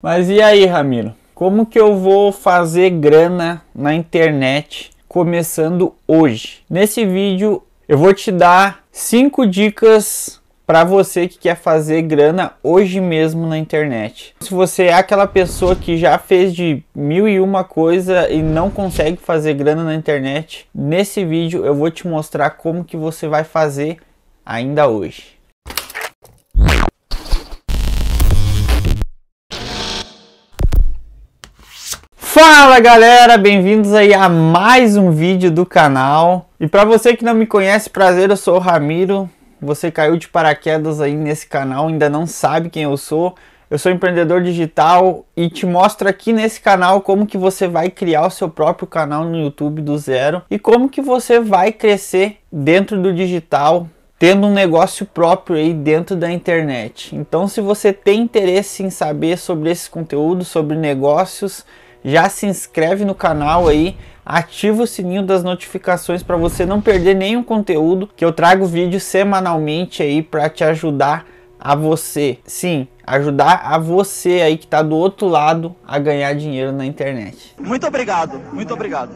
Mas e aí, Ramiro? Como que eu vou fazer grana na internet começando hoje? Nesse vídeo eu vou te dar cinco dicas para você que quer fazer grana hoje mesmo na internet. Se você é aquela pessoa que já fez de mil e uma coisa e não consegue fazer grana na internet, nesse vídeo eu vou te mostrar como que você vai fazer ainda hoje. Fala galera, bem-vindos aí a mais um vídeo do canal. E para você que não me conhece, prazer, eu sou o Ramiro. Você caiu de paraquedas aí nesse canal, ainda não sabe quem eu sou. Eu sou empreendedor digital e te mostro aqui nesse canal como que você vai criar o seu próprio canal no YouTube do zero e como que você vai crescer dentro do digital, tendo um negócio próprio aí dentro da internet. Então, se você tem interesse em saber sobre esse conteúdo, sobre negócios, já se inscreve no canal aí, ativa o sininho das notificações para você não perder nenhum conteúdo que eu trago vídeo semanalmente aí para te ajudar a você, sim, ajudar a você aí que está do outro lado a ganhar dinheiro na internet. Muito obrigado, muito obrigado.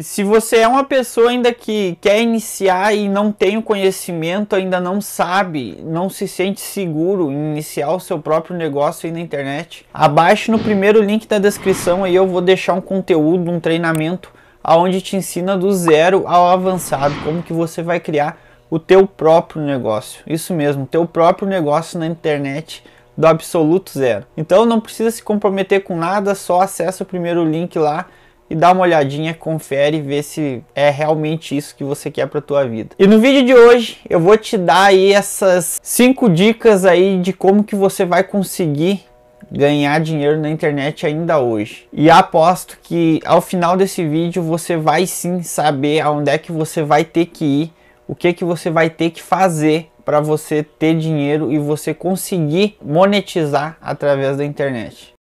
Se você é uma pessoa ainda que quer iniciar e não tem o conhecimento, ainda não sabe, não se sente seguro em iniciar o seu próprio negócio aí na internet, abaixo no primeiro link da descrição aí eu vou deixar um conteúdo, um treinamento aonde te ensina do zero ao avançado como que você vai criar o teu próprio negócio. Isso mesmo, teu próprio negócio na internet do absoluto zero. Então não precisa se comprometer com nada, só acessa o primeiro link lá e dá uma olhadinha, confere e vê se é realmente isso que você quer para tua vida. E no vídeo de hoje eu vou te dar aí essas cinco dicas aí de como que você vai conseguir ganhar dinheiro na internet ainda hoje. E aposto que ao final desse vídeo você vai sim saber aonde é que você vai ter que ir, o que que você vai ter que fazer para você ter dinheiro e você conseguir monetizar através da internet.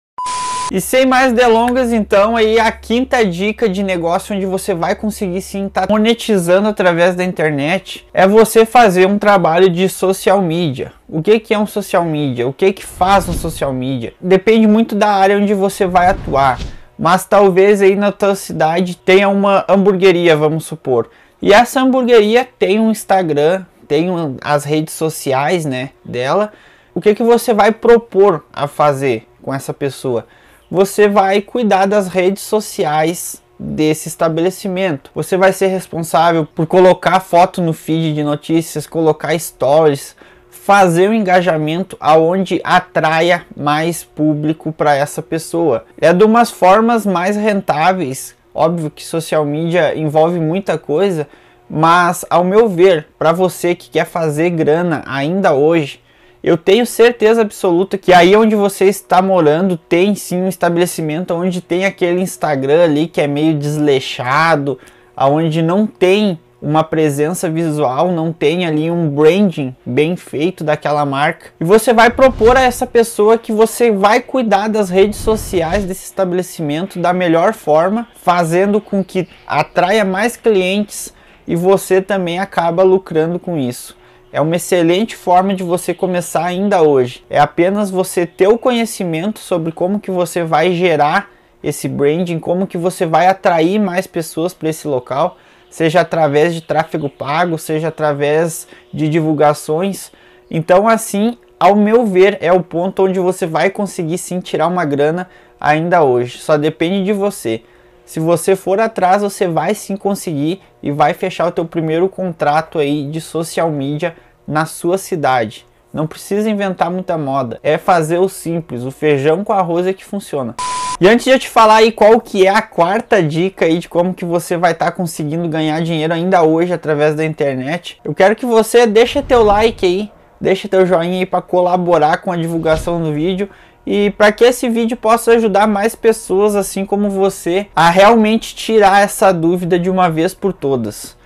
E sem mais delongas, então, aí a quinta dica de negócio onde você vai conseguir sim estar tá monetizando através da internet é você fazer um trabalho de social media. O que, que é um social media? O que, que faz um social media? Depende muito da área onde você vai atuar. Mas talvez aí na tua cidade tenha uma hamburgueria, vamos supor. E essa hamburgueria tem um Instagram, tem as redes sociais, né, dela. O que que você vai propor a fazer com essa pessoa? Você vai cuidar das redes sociais desse estabelecimento. Você vai ser responsável por colocar foto no feed de notícias, colocar stories, fazer um engajamento aonde atraia mais público para essa pessoa. É de umas formas mais rentáveis. Óbvio que social media envolve muita coisa, mas ao meu ver, para você que quer fazer grana ainda hoje, eu tenho certeza absoluta que aí onde você está morando tem sim um estabelecimento onde tem aquele Instagram ali que é meio desleixado, aonde não tem uma presença visual, não tem ali um branding bem feito daquela marca. E você vai propor a essa pessoa que você vai cuidar das redes sociais desse estabelecimento da melhor forma, fazendo com que atraia mais clientes e você também acaba lucrando com isso. É uma excelente forma de você começar ainda hoje. É apenas você ter o conhecimento sobre como que você vai gerar esse branding, como que você vai atrair mais pessoas para esse local, seja através de tráfego pago, seja através de divulgações. Então, assim, ao meu ver, é o ponto onde você vai conseguir sim tirar uma grana ainda hoje. Só depende de você. Se você for atrás, você vai sim conseguir e vai fechar o teu primeiro contrato aí de social media na sua cidade. Não precisa inventar muita moda, é fazer o simples, o feijão com arroz é que funciona. E antes de eu te falar aí qual que é a quarta dica aí de como que você vai estar tá conseguindo ganhar dinheiro ainda hoje através da internet, eu quero que você deixe teu like aí, deixe teu joinha aí para colaborar com a divulgação do vídeo e para que esse vídeo possa ajudar mais pessoas assim como você a realmente tirar essa dúvida de uma vez por todas.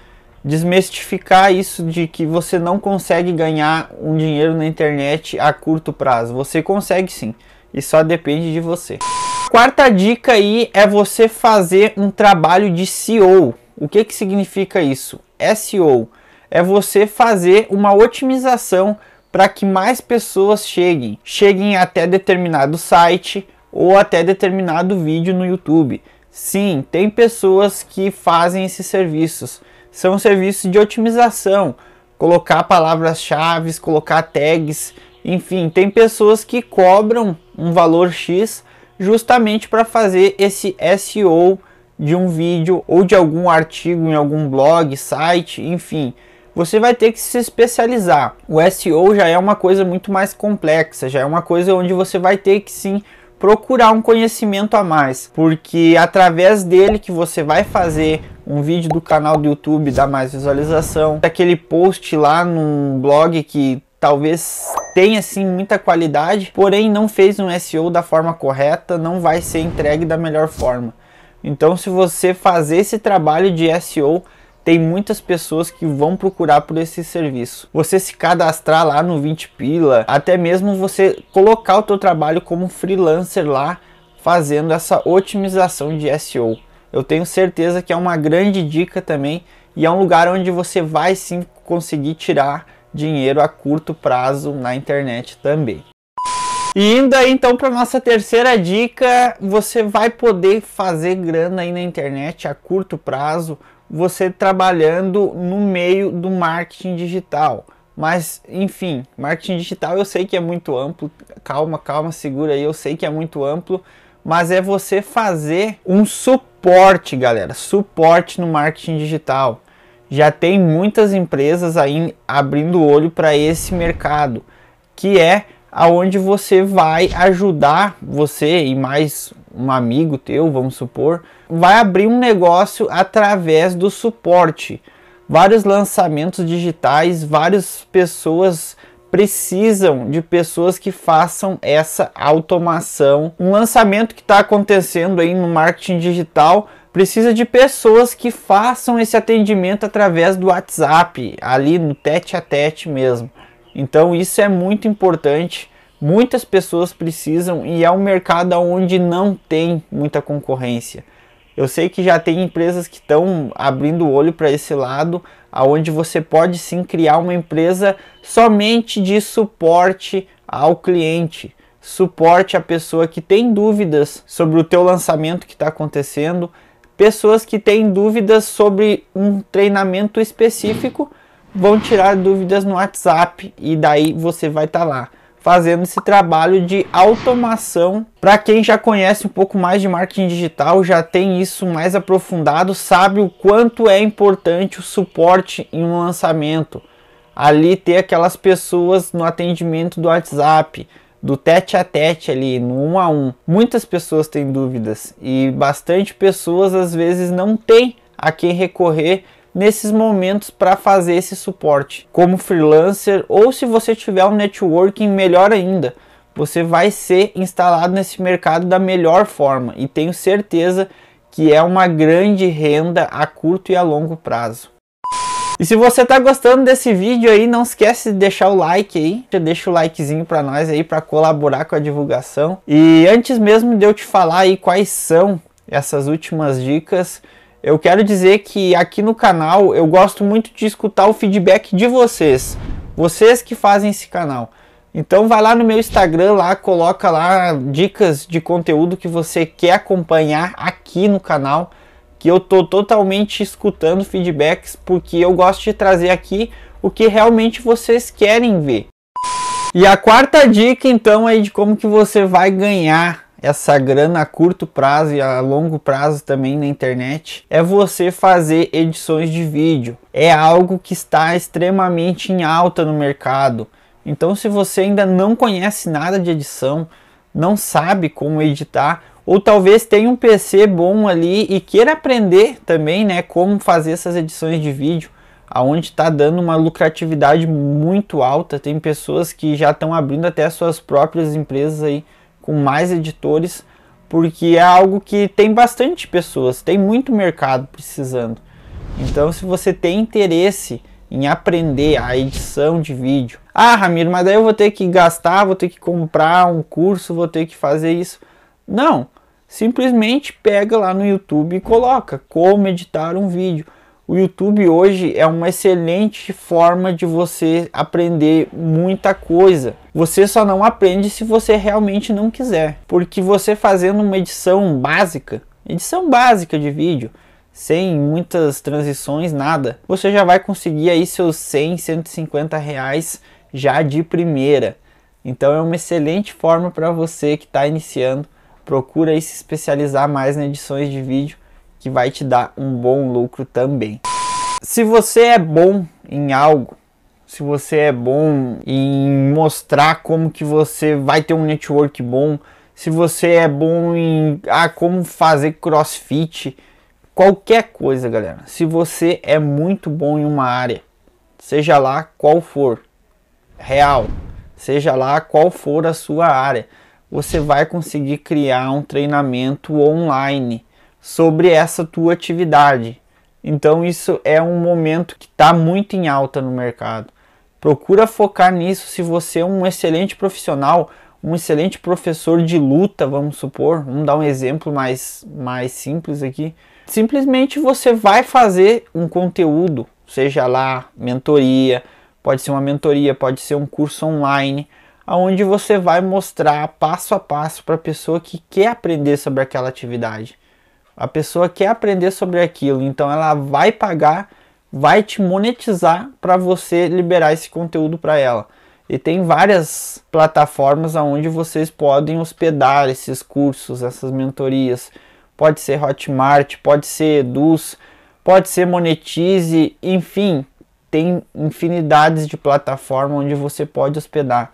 Desmistificar isso de que você não consegue ganhar um dinheiro na internet a curto prazo. Você consegue sim, e só depende de você. Quarta dica aí é você fazer um trabalho de SEO. O que que significa isso? SEO é você fazer uma otimização para que mais pessoas cheguem, cheguem até determinado site ou até determinado vídeo no YouTube. Sim, tem pessoas que fazem esses serviços. São serviços de otimização, colocar palavras-chave, colocar tags, enfim, tem pessoas que cobram um valor X justamente para fazer esse SEO de um vídeo ou de algum artigo em algum blog, site, enfim. Você vai ter que se especializar. O SEO já é uma coisa muito mais complexa, já é uma coisa onde você vai ter que sim procurar um conhecimento a mais, porque através dele que você vai fazer um vídeo do canal do YouTube dar mais visualização, daquele post lá num blog que talvez tenha sim muita qualidade, porém não fez um SEO da forma correta, não vai ser entregue da melhor forma. Então, se você fazer esse trabalho de SEO, tem muitas pessoas que vão procurar por esse serviço. Você se cadastrar lá no 20 pila, até mesmo você colocar o teu trabalho como freelancer lá, fazendo essa otimização de SEO. Eu tenho certeza que é uma grande dica também e é um lugar onde você vai sim conseguir tirar dinheiro a curto prazo na internet também. E indo aí então para nossa terceira dica, você vai poder fazer grana aí na internet a curto prazo, você trabalhando no meio do marketing digital. Mas, enfim, marketing digital eu sei que é muito amplo. Calma, calma, segura aí, eu sei que é muito amplo, mas é você fazer um suporte, galera, suporte no marketing digital. Já tem muitas empresas aí abrindo olho para esse mercado, que é aonde você vai ajudar você e mais um amigo teu, vamos supor, vai abrir um negócio através do suporte. Vários lançamentos digitais, várias pessoas precisam de pessoas que façam essa automação. Um lançamento que está acontecendo aí no marketing digital precisa de pessoas que façam esse atendimento através do WhatsApp, ali no tete a tete mesmo. Então isso é muito importante. Muitas pessoas precisam e é um mercado onde não tem muita concorrência. Eu sei que já tem empresas que estão abrindo o olho para esse lado, aonde você pode sim criar uma empresa somente de suporte ao cliente, suporte à pessoa que tem dúvidas sobre o teu lançamento que está acontecendo, pessoas que têm dúvidas sobre um treinamento específico vão tirar dúvidas no WhatsApp e daí você vai estar tá lá fazendo esse trabalho de automação. Para quem já conhece um pouco mais de marketing digital, já tem isso mais aprofundado, sabe o quanto é importante o suporte em um lançamento. Ali ter aquelas pessoas no atendimento do WhatsApp, do tete a tete ali, no um a um. Muitas pessoas têm dúvidas e bastante pessoas às vezes não têm a quem recorrer nesses momentos para fazer esse suporte, como freelancer ou se você tiver um networking melhor ainda. Você vai ser instalado nesse mercado da melhor forma e tenho certeza que é uma grande renda a curto e a longo prazo. E se você está gostando desse vídeo aí, não esquece de deixar o like aí, já deixa o likezinho para nós aí para colaborar com a divulgação. E antes mesmo de eu te falar aí quais são essas últimas dicas, eu quero dizer que aqui no canal eu gosto muito de escutar o feedback de vocês, vocês que fazem esse canal. Então vai lá no meu Instagram lá, coloca lá dicas de conteúdo que você quer acompanhar aqui no canal que eu tô totalmente escutando feedbacks porque eu gosto de trazer aqui o que realmente vocês querem ver. E a quarta dica então é de como que você vai ganhar essa grana a curto prazo e a longo prazo também na internet é você fazer edições de vídeo. É algo que está extremamente em alta no mercado. Então se você ainda não conhece nada de edição, não sabe como editar, ou talvez tenha um PC bom ali e queira aprender também, né, como fazer essas edições de vídeo, aonde está dando uma lucratividade muito alta. Tem pessoas que já estão abrindo até suas próprias empresas aí com mais editores, porque é algo que tem bastante pessoas, tem muito mercado precisando. Então, se você tem interesse em aprender a edição de vídeo, ah, Ramiro, mas daí eu vou ter que gastar, vou ter que comprar um curso, vou ter que fazer isso. Não, simplesmente pega lá no YouTube e coloca como editar um vídeo. O YouTube hoje é uma excelente forma de você aprender muita coisa. Você só não aprende se você realmente não quiser, porque você fazendo uma edição básica, edição básica de vídeo, sem muitas transições, nada, você já vai conseguir aí seus 100, 150 reais já de primeira. Então é uma excelente forma para você que está iniciando. Procura se especializar mais em edições de vídeo que vai te dar um bom lucro também. Se você é bom em algo, se você é bom em mostrar como que você vai ter um network bom, se você é bom em ah, como fazer crossfit, qualquer coisa, galera. Se você é muito bom em uma área, seja lá qual for, real, seja lá qual for a sua área, você vai conseguir criar um treinamento online sobre essa tua atividade. Então isso é um momento que está muito em alta no mercado. Procura focar nisso se você é um excelente profissional, um excelente professor de luta, vamos supor, vamos dar um exemplo mais, mais simples aqui. Simplesmente você vai fazer um conteúdo, seja lá mentoria, pode ser uma mentoria, pode ser um curso online, aonde você vai mostrar passo a passo para a pessoa que quer aprender sobre aquela atividade. A pessoa quer aprender sobre aquilo, então ela vai pagar, vai te monetizar para você liberar esse conteúdo para ela. E tem várias plataformas onde vocês podem hospedar esses cursos, essas mentorias. Pode ser Hotmart, pode ser Eduz, pode ser Monetize, enfim, tem infinidades de plataformas onde você pode hospedar.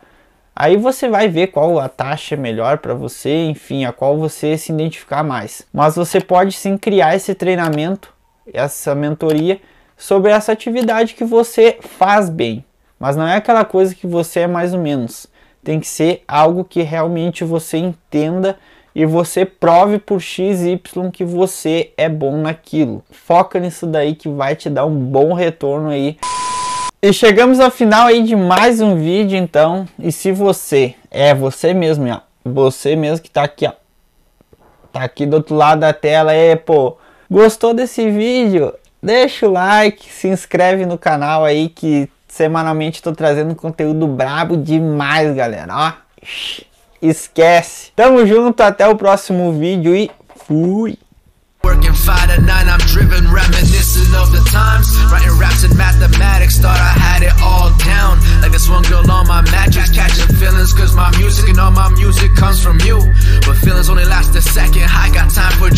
Aí você vai ver qual a taxa é melhor para você, enfim, a qual você se identificar mais. Mas você pode sim criar esse treinamento, essa mentoria sobre essa atividade que você faz bem. Mas não é aquela coisa que você é mais ou menos. Tem que ser algo que realmente você entenda e você prove por x, y que você é bom naquilo. Foca nisso daí que vai te dar um bom retorno aí. E chegamos ao final aí de mais um vídeo, então. E se você, é você mesmo, ó, você mesmo que tá aqui, ó, tá aqui do outro lado da tela, é, pô, gostou desse vídeo? Deixa o like, se inscreve no canal aí que semanalmente tô trazendo conteúdo brabo demais, galera, ó. Esquece. Tamo junto, até o próximo vídeo e fui! Working five to nine, I'm driven, Reminiscing of the times. Writing raps and mathematics, thought I had it all down. Like this one girl on my mattress, catching feelings, cause my music and all my music comes from you. But feelings only last a second, I got time for